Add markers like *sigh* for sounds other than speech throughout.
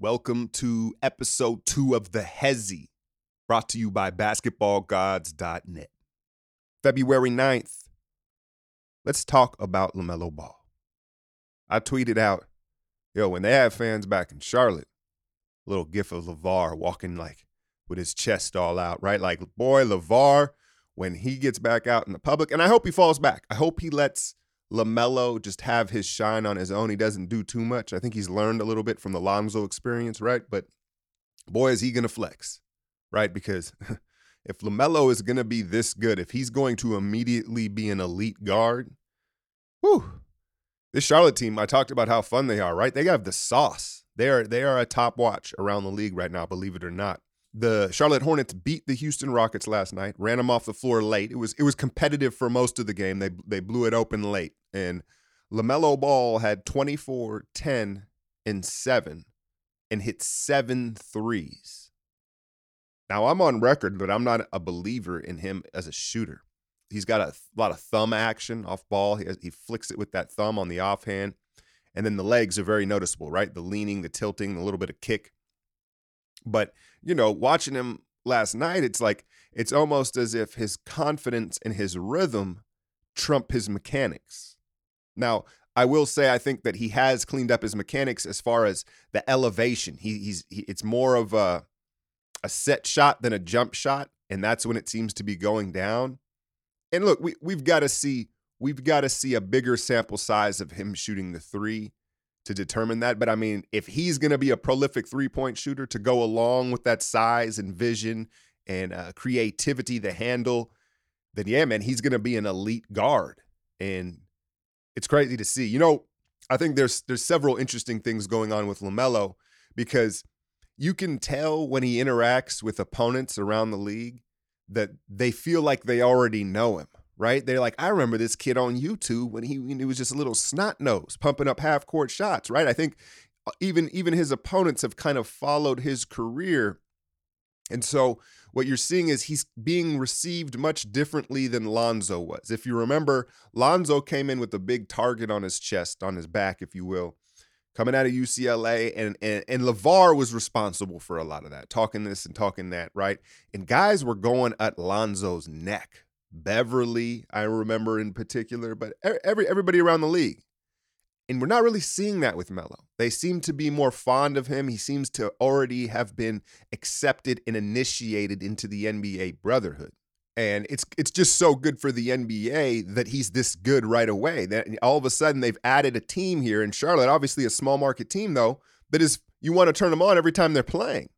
Welcome to episode two of The Hezzy, brought to you by basketballgods.net. February 9th, let's talk about LaMelo Ball. I tweeted out, yo, when they have fans back in Charlotte, little gif of LaVar walking like with his chest all out, right? Like, boy, LaVar, when he gets back out in the public, and I hope he falls back. I hope he lets LaMelo just have his shine on his own. He doesn't do too much. I think he's learned a little bit from the Lonzo experience, right? But boy, is he going to flex, right? Because *laughs* if LaMelo is going to be this good, if he's going to immediately be an elite guard, whew, this Charlotte team, I talked about how fun they are, right? They have the sauce. They are they are a top watch around the league right now, believe it or not. The Charlotte Hornets beat the Houston Rockets last night, ran them off the floor late. It was it was competitive for most of the game. They they blew it open late. And LaMelo Ball had 24, 10, and 7 and hit seven threes. Now I'm on record that I'm not a believer in him as a shooter. He's got a lot of thumb action off ball. He, has, he flicks it with that thumb on the offhand. And then the legs are very noticeable, right? The leaning, the tilting, a little bit of kick. But, you know, watching him last night, it's like it's almost as if his confidence and his rhythm trump his mechanics. Now, I will say I think that he has cleaned up his mechanics as far as the elevation. He, he's he, it's more of a a set shot than a jump shot, and that's when it seems to be going down. And look, we we've got to see we've got to see a bigger sample size of him shooting the three to determine that. But I mean, if he's going to be a prolific three point shooter to go along with that size and vision and uh, creativity the handle, then yeah, man, he's going to be an elite guard. And it's crazy to see. You know, I think there's there's several interesting things going on with LaMelo because you can tell when he interacts with opponents around the league that they feel like they already know him right? They're like, I remember this kid on YouTube when he, when he was just a little snot nose pumping up half court shots, right? I think uh, even even his opponents have kind of followed his career. And so what you're seeing is he's being received much differently than Lonzo was. If you remember, Lonzo came in with a big target on his chest, on his back, if you will, coming out of UCLA, and and, and LaVar was responsible for a lot of that, talking this and talking that, right? And guys were going at Lonzo's neck Beverley, I remember in particular, but every everybody around the league. And we're not really seeing that with Melo. They seem to be more fond of him. He seems to already have been accepted and initiated into the NBA brotherhood. And it's it's just so good for the NBA that he's this good right away. That all of a sudden they've added a team here in Charlotte, obviously a small market team though, that is you want to turn them on every time they're playing.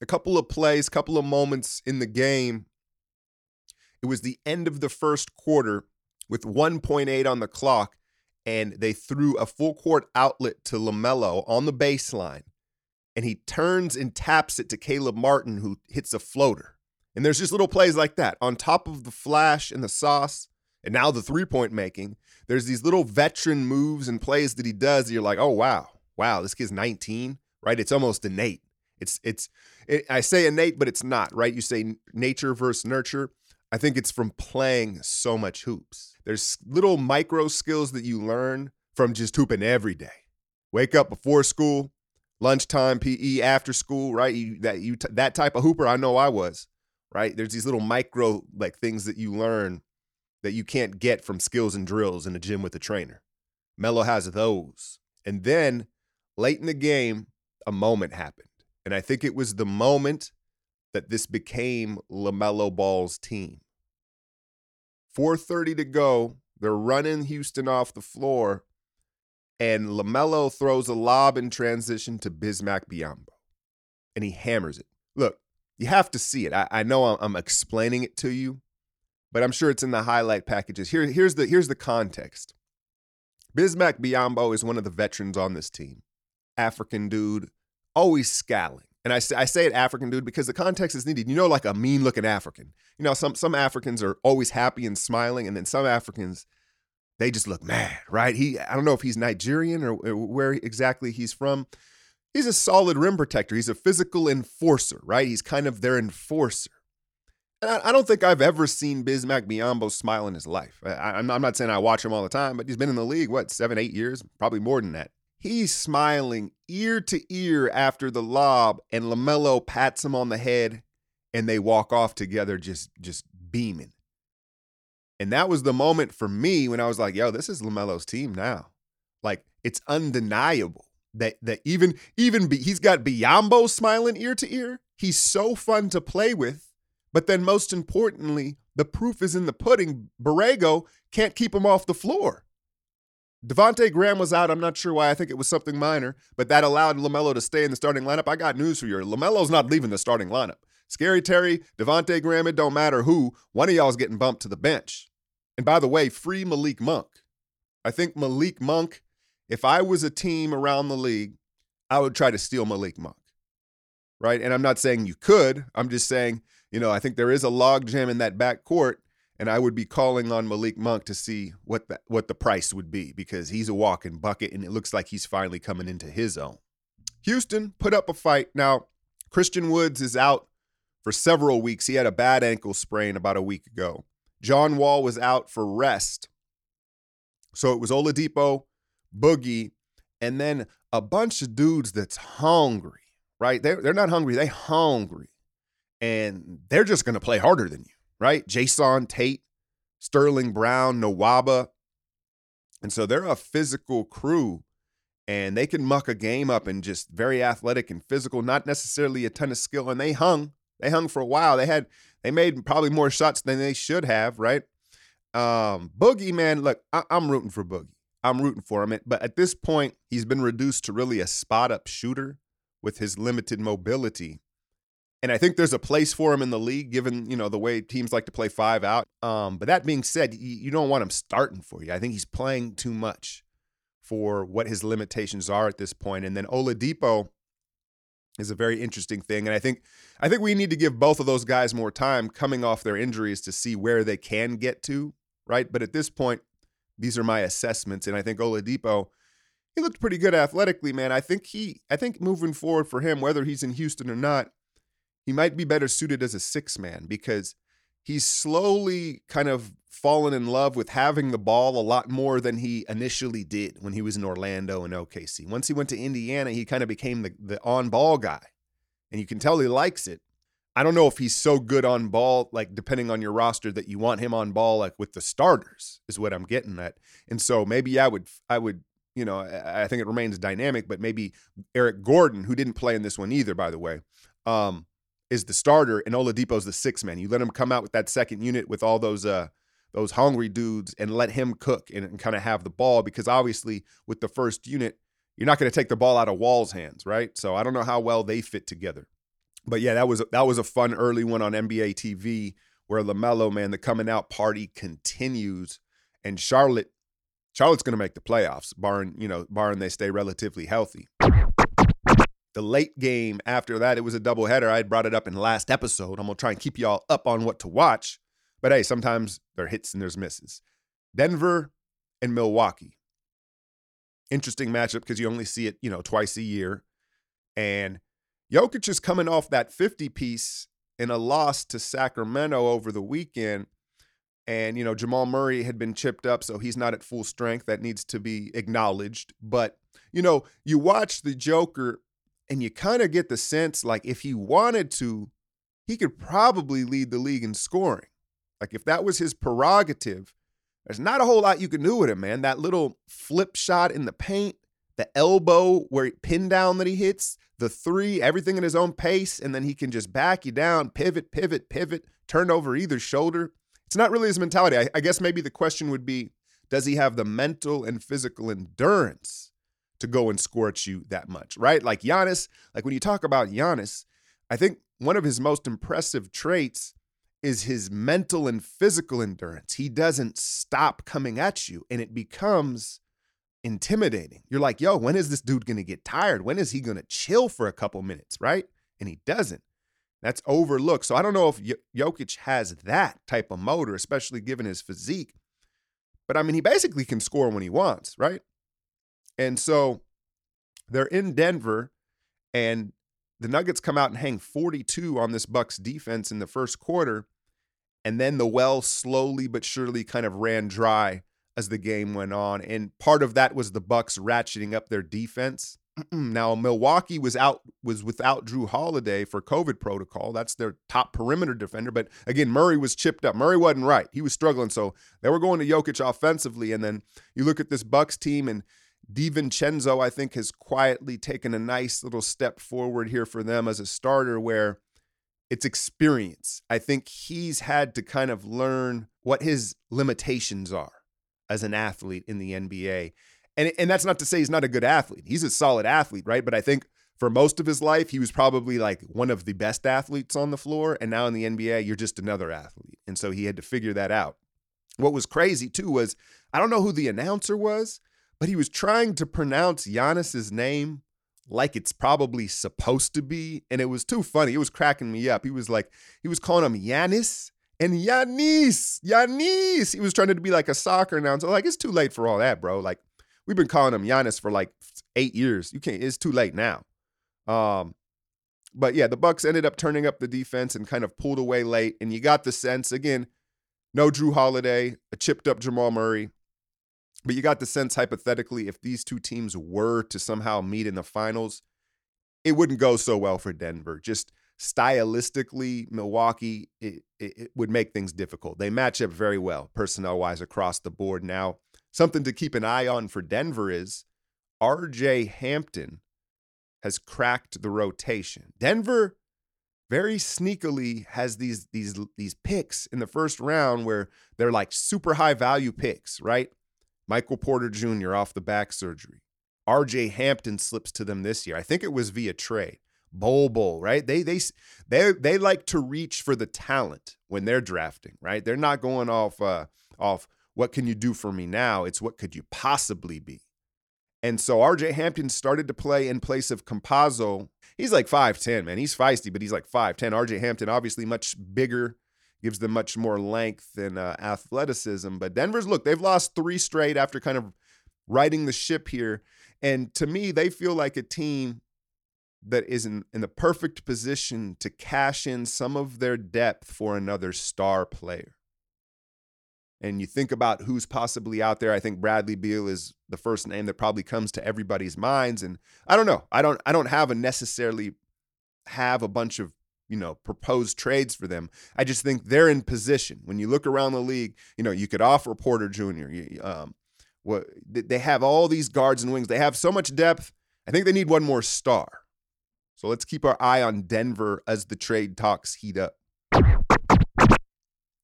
A couple of plays, couple of moments in the game it was the end of the first quarter with 1.8 on the clock, and they threw a full court outlet to LaMelo on the baseline. And he turns and taps it to Caleb Martin, who hits a floater. And there's just little plays like that. On top of the flash and the sauce, and now the three point making, there's these little veteran moves and plays that he does. That you're like, oh, wow, wow, this kid's 19, right? It's almost innate. It's, it's, it, I say innate, but it's not, right? You say nature versus nurture. I think it's from playing so much hoops. There's little micro skills that you learn from just hooping every day. Wake up before school, lunchtime PE, after school, right? You, that you that type of hooper, I know I was, right? There's these little micro like things that you learn that you can't get from skills and drills in the gym with a trainer. Melo has those. And then late in the game, a moment happened. And I think it was the moment that this became LaMelo Ball's team. 4:30 to go. They're running Houston off the floor, and LaMelo throws a lob in transition to Bismack Biyombo, and he hammers it. Look, you have to see it. I, I know I'm, I'm, explaining it to you, but I'm sure it's in the highlight packages. Here, here's the here's the context. Bismack Biyombo is one of the veterans on this team. African dude, always scowling. And I say, I say it African dude because the context is needed. You know, like a mean looking African. You know, some some Africans are always happy and smiling, and then some Africans, they just look mad, right? He I don't know if he's Nigerian or, where exactly he's from. He's a solid rim protector. He's a physical enforcer, right? He's kind of their enforcer. And I, I don't think I've ever seen Bismack Biyombo smile in his life. I, I'm not saying I watch him all the time, but he's been in the league, what, seven, eight years? Probably more than that He's smiling ear to ear after the lob, and LaMelo pats him on the head, and they walk off together, just just beaming. And that was the moment for me when I was like, yo, this is LaMelo's team now. Like it's undeniable that that even even be, he's got Biyombo smiling ear to ear. He's so fun to play with. But then most importantly, the proof is in the pudding. Borrego can't keep him off the floor. Devonte Graham was out. I'm not sure why. I think it was something minor, but that allowed LaMelo to stay in the starting lineup. I got news for you. LaMelo's not leaving the starting lineup. Scary Terry, Devonte Graham, it don't matter who. One of y'all's getting bumped to the bench. And by the way, free Malik Monk. I think Malik Monk, if I was a team around the league, I would try to steal Malik Monk. Right? And I'm not saying you could. I'm just saying, you know, I think there is a logjam in that back court and I would be calling on Malik Monk to see what the, what the price would be because he's a walking bucket and it looks like he's finally coming into his own. Houston put up a fight. Now, Christian Woods is out for several weeks. He had a bad ankle sprain about a week ago. John Wall was out for rest. So it was Oladipo, Boogie, and then a bunch of dudes that's hungry, right? They're, they're not hungry, they hungry. And they're just going to play harder than you right? Jae'Sean Tate, Sterling Brown, Nwaba. And so they're a physical crew and they can muck a game up and just very athletic and physical, not necessarily a ton of skill. And they hung. They hung for a while. They had they made probably more shots than they should have, right? Um, Boogie, man, look, I, am rooting for Boogie. I'm rooting for him. But at this point, he's been reduced to really a spot up shooter with his limited mobility and I think there's a place for him in the league, given you know the way teams like to play five out. Um, but that being said, you, you don't want him starting for you. I think he's playing too much for what his limitations are at this point. And then Oladipo is a very interesting thing, and I think I think we need to give both of those guys more time coming off their injuries to see where they can get to, right? But at this point, these are my assessments, and I think Oladipo. He looked pretty good athletically, man. I think he, I think moving forward for him, whether he's in Houston or not, he might be better suited as a six man because he's slowly kind of fallen in love with having the ball a lot more than he initially did when he was in Orlando and OKC. Once he went to Indiana, he kind of became the, the on ball guy. And you can tell he likes it. I don't know if he's so good on ball, like depending on your roster, that you want him on ball, like with the starters, is what I'm getting at. And so maybe I would, I would, you know, I think it remains dynamic, but maybe Eric Gordon, who didn't play in this one either, by the way, um, is the starter and Oladipo's the six man. You let him come out with that second unit with all those uh those hungry dudes and let him cook and, and kind of have the ball because obviously with the first unit, you're not going to take the ball out of Wall's hands, right? So I don't know how well they fit together. But yeah, that was that was a fun early one on NBA TV where LaMelo, man, the coming out party continues and Charlotte Charlotte's going to make the playoffs barring, you know, barring they stay relatively healthy. The late game after that, it was a doubleheader. I had brought it up in last episode. I'm going to try and keep y'all up on what to watch. But hey, sometimes there are hits and there's misses. Denver and Milwaukee. Interesting matchup because you only see it, you know, twice a year. And Jokic is coming off that 50 piece in a loss to Sacramento over the weekend. And, you know, Jamal Murray had been chipped up, so he's not at full strength. That needs to be acknowledged. But, you know, you watch the Joker and you kind of get the sense like if he wanted to, he could probably lead the league in scoring. Like if that was his prerogative, there's not a whole lot you can do with him, man. That little flip shot in the paint, the elbow where he pin down that he hits, the three, everything at his own pace, and then he can just back you down, pivot, pivot, pivot, turn over either shoulder. It's not really his mentality. I, I guess maybe the question would be, does he have the mental and physical endurance to go and scorch you that much, right? Like Giannis, like when you talk about Giannis, I think one of his most impressive traits is his mental and physical endurance. He doesn't stop coming at you and it becomes intimidating. You're like, yo, when is this dude going to get tired? When is he going to chill for a couple minutes, right? And he doesn't. That's overlooked. So I don't know if Jokic has that type of motor, especially given his physique. But I mean, he basically can score when he wants, right? And so they're in Denver, and the Nuggets come out and hang 42 on this Bucks defense in the first quarter. And then the well slowly but surely kind of ran dry as the game went on, and part of that was the Bucks ratcheting up their defense. *clears throat* now Milwaukee was out was without Jrue Holiday for COVID protocol. That's their top perimeter defender. But again, Murray was chipped up. Murray wasn't right. He was struggling. So they were going to Jokic offensively. And then you look at this Bucks team and DiVincenzo, I think, has quietly taken a nice little step forward here for them as a starter where it's experience. I think he's had to kind of learn what his limitations are as an athlete in the NBA. And, and that's not to say he's not a good athlete. He's a solid athlete, right? But I think for most of his life, he was probably like one of the best athletes on the floor. And now in the NBA, you're just another athlete. And so he had to figure that out. What was crazy too was I don't know who the announcer was, but he was trying to pronounce Giannis's name like it's probably supposed to be. And it was too funny. It was cracking me up. He was like, he was calling him Yanis and Yanis, Yanis. He was trying to be like a soccer announcer. Like, it's too late for all that, bro. Like, we've been calling him Giannis for like eight years. You can't, it's too late now. Um, but yeah, the Bucks ended up turning up the defense and kind of pulled away late. And you got the sense, again, no Jrue Holiday, a chipped up Jamal Murray. But you got the sense, hypothetically, if these two teams were to somehow meet in the finals, it wouldn't go so well for Denver. Just stylistically, Milwaukee, it, it, it would make things difficult. They match up very well, personnel wise, across the board. Now, something to keep an eye on for Denver is RJ Hampton has cracked the rotation. Denver very sneakily has these these these picks in the first round where they're like super high value picks, right? Michael Porter Jr. off the back surgery. RJ Hampton slips to them this year. I think it was via trade. Bol Bol, right? They they they they like to reach for the talent when they're drafting, right? They're not going off uh off what can you do for me now? It's what could you possibly be? And so RJ Hampton started to play in place of Campazzo. He's like 5'10, man. He's feisty, but he's like 5'10. RJ Hampton, obviously much bigger, gives them much more length and uh, athleticism. But Denver's look, they've lost three straight after kind of riding the ship here. And to me, they feel like a team that is in, in the perfect position to cash in some of their depth for another star player. And you think about who's possibly out there. I think Bradley Beal is the first name that probably comes to everybody's minds. And I don't know. I don't I don't have a necessarily have a bunch of you know, propose trades for them. I just think they're in position. When you look around the league, you know, you could offer Porter Jr. Um, what they have all these guards and wings. They have so much depth. I think they need one more star. So let's keep our eye on Denver as the trade talks heat up.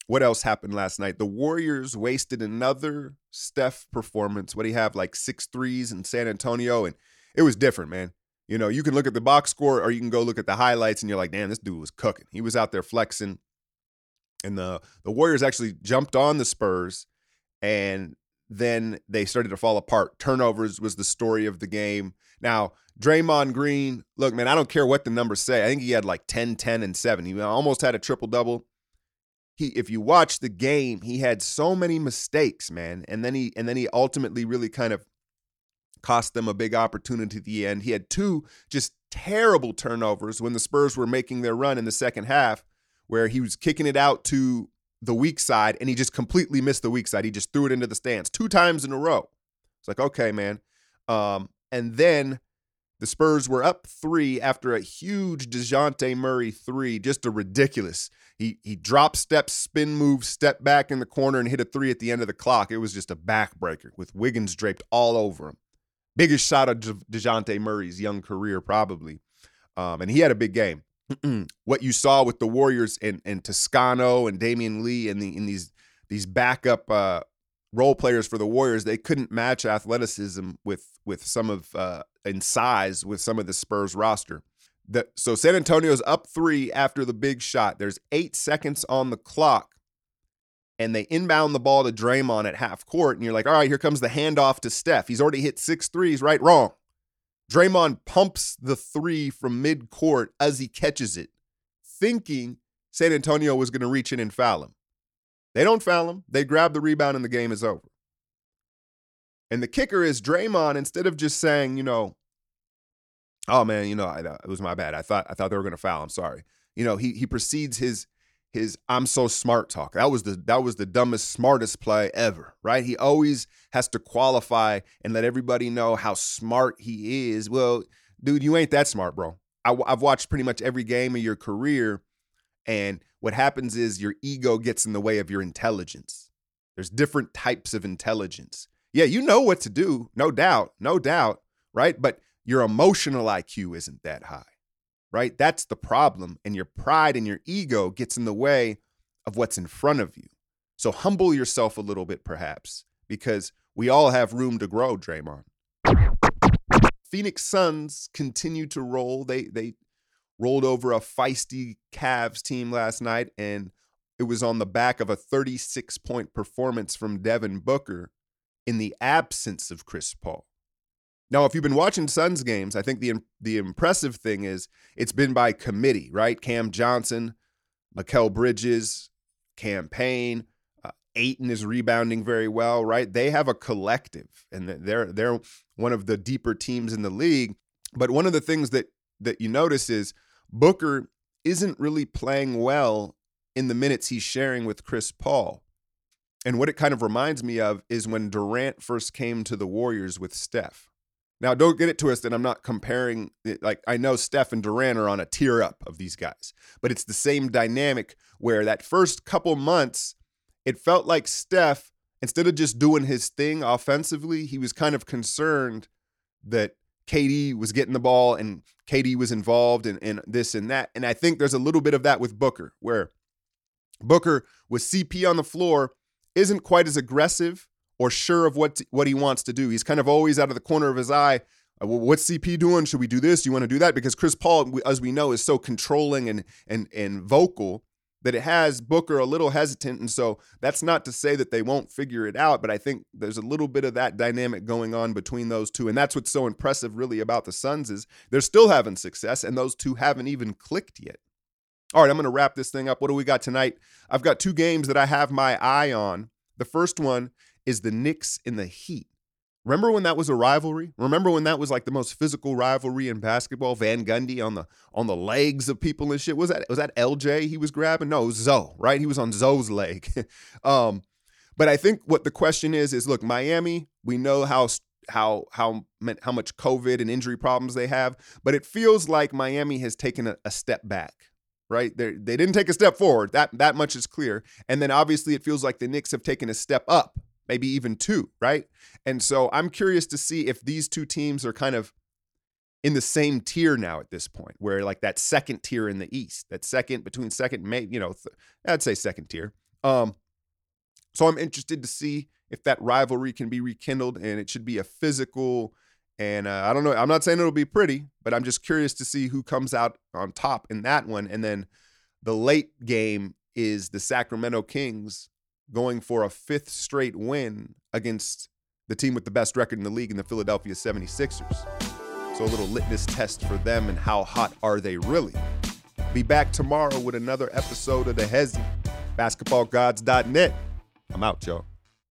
What else happened last night? The Warriors wasted another Steph performance. What do you have? Like six threes in San Antonio. And it was different, man. You know, you can look at the box score or you can go look at the highlights and you're like, damn, this dude was cooking. He was out there flexing. And the the Warriors actually jumped on the Spurs and then they started to fall apart. Turnovers was the story of the game. Now, Draymond Green, look, man, I don't care what the numbers say. I think he had like 10, 10, and 7. He almost had a triple double. He, if you watch the game, he had so many mistakes, man. And then he and then he ultimately really kind of cost them a big opportunity at the end. He had two just terrible turnovers when the Spurs were making their run in the second half, where he was kicking it out to the weak side and he just completely missed the weak side. He just threw it into the stands two times in a row. It's like, okay, man. Um, and then the Spurs were up three after a huge DeJounte Murray three, just a ridiculous. He he dropped steps, spin move, step back in the corner, and hit a three at the end of the clock. It was just a backbreaker with Wiggins draped all over him biggest shot of DeJounte Murray's young career, probably. Um, and he had a big game. *clears throat* what you saw with the Warriors and, and Toscano and Damion Lee and the in these these backup uh, role players for the Warriors, they couldn't match athleticism with with some of uh, in size with some of the Spurs roster. The, so San Antonio's up three after the big shot. There's eight seconds on the clock and they inbound the ball to Draymond at half court, and you're like, all right, here comes the handoff to Steph. He's already hit six threes, right? Wrong. Draymond pumps the three from mid court as he catches it, thinking San Antonio was going to reach in and foul him. They don't foul him. They grab the rebound, and the game is over. And the kicker is Draymond, instead of just saying, you know, oh man, you know, I, uh, it was my bad. I thought I thought they were going to foul. I'm sorry. You know, he he proceeds his his I'm so smart talk. That was the that was the dumbest smartest play ever, right? He always has to qualify and let everybody know how smart he is. Well, dude, you ain't that smart, bro. I, I've watched pretty much every game of your career, and what happens is your ego gets in the way of your intelligence. There's different types of intelligence. Yeah, you know what to do, no doubt, no doubt, right? But your emotional IQ isn't that high right? That's the problem. And your pride and your ego gets in the way of what's in front of you. So humble yourself a little bit, perhaps, because we all have room to grow, Draymond. Phoenix Suns continue to roll. They they rolled over a feisty Cavs team last night, and it was on the back of a 36 point performance from Devin Booker in the absence of Chris Paul. Now, if you've been watching Suns games, I think the the impressive thing is it's been by committee, right? Cam Johnson, Mikal Bridges, Cam Payne, uh, Ayton is rebounding very well, right? They have a collective, and they're they're one of the deeper teams in the league. But one of the things that that you notice is Booker isn't really playing well in the minutes he's sharing with Chris Paul. And what it kind of reminds me of is when Durant first came to the Warriors with Steph now, don't get it twisted. I'm not comparing, like, I know Steph and Durant are on a tier up of these guys, but it's the same dynamic where that first couple months, it felt like Steph, instead of just doing his thing offensively, he was kind of concerned that KD was getting the ball and KD was involved in, in this and that. And I think there's a little bit of that with Booker, where Booker with CP on the floor isn't quite as aggressive or sure of what what he wants to do. He's kind of always out of the corner of his eye. Uh, what's CP doing? Should we do this? You want to do that? Because Chris Paul, as we know, is so controlling and and and vocal that it has Booker a little hesitant. And so that's not to say that they won't figure it out, but I think there's a little bit of that dynamic going on between those two. And that's what's so impressive really about the Suns is they're still having success and those two haven't even clicked yet. All right, I'm going to wrap this thing up. What do we got tonight? I've got two games that I have my eye on. The first one is the Knicks and the Heat. Remember when that was a rivalry? Remember when that was like the most physical rivalry in basketball? Van Gundy on the on the legs of people and shit. Was that was that LJ he was grabbing? No, Zo, right? He was on Zo's leg. *laughs* um, but I think what the question is is look, Miami, we know how how how how much COVID and injury problems they have, but it feels like Miami has taken a, a step back right? They they didn't take a step forward. That that much is clear. And then obviously it feels like the Knicks have taken a step up maybe even two, right? And so I'm curious to see if these two teams are kind of in the same tier now at this point, where like that second tier in the East, that second between second, may you know, th- I'd say second tier. Um, so I'm interested to see if that rivalry can be rekindled, and it should be a physical. And uh, I don't know. I'm not saying it'll be pretty, but I'm just curious to see who comes out on top in that one. And then the late game is the Sacramento Kings going for a fifth straight win against the team with the best record in the league in the Philadelphia 76ers. So a little litmus test for them and how hot are they really. Be back tomorrow with another episode of the Hezi, basketballgods.net. I'm out, y'all.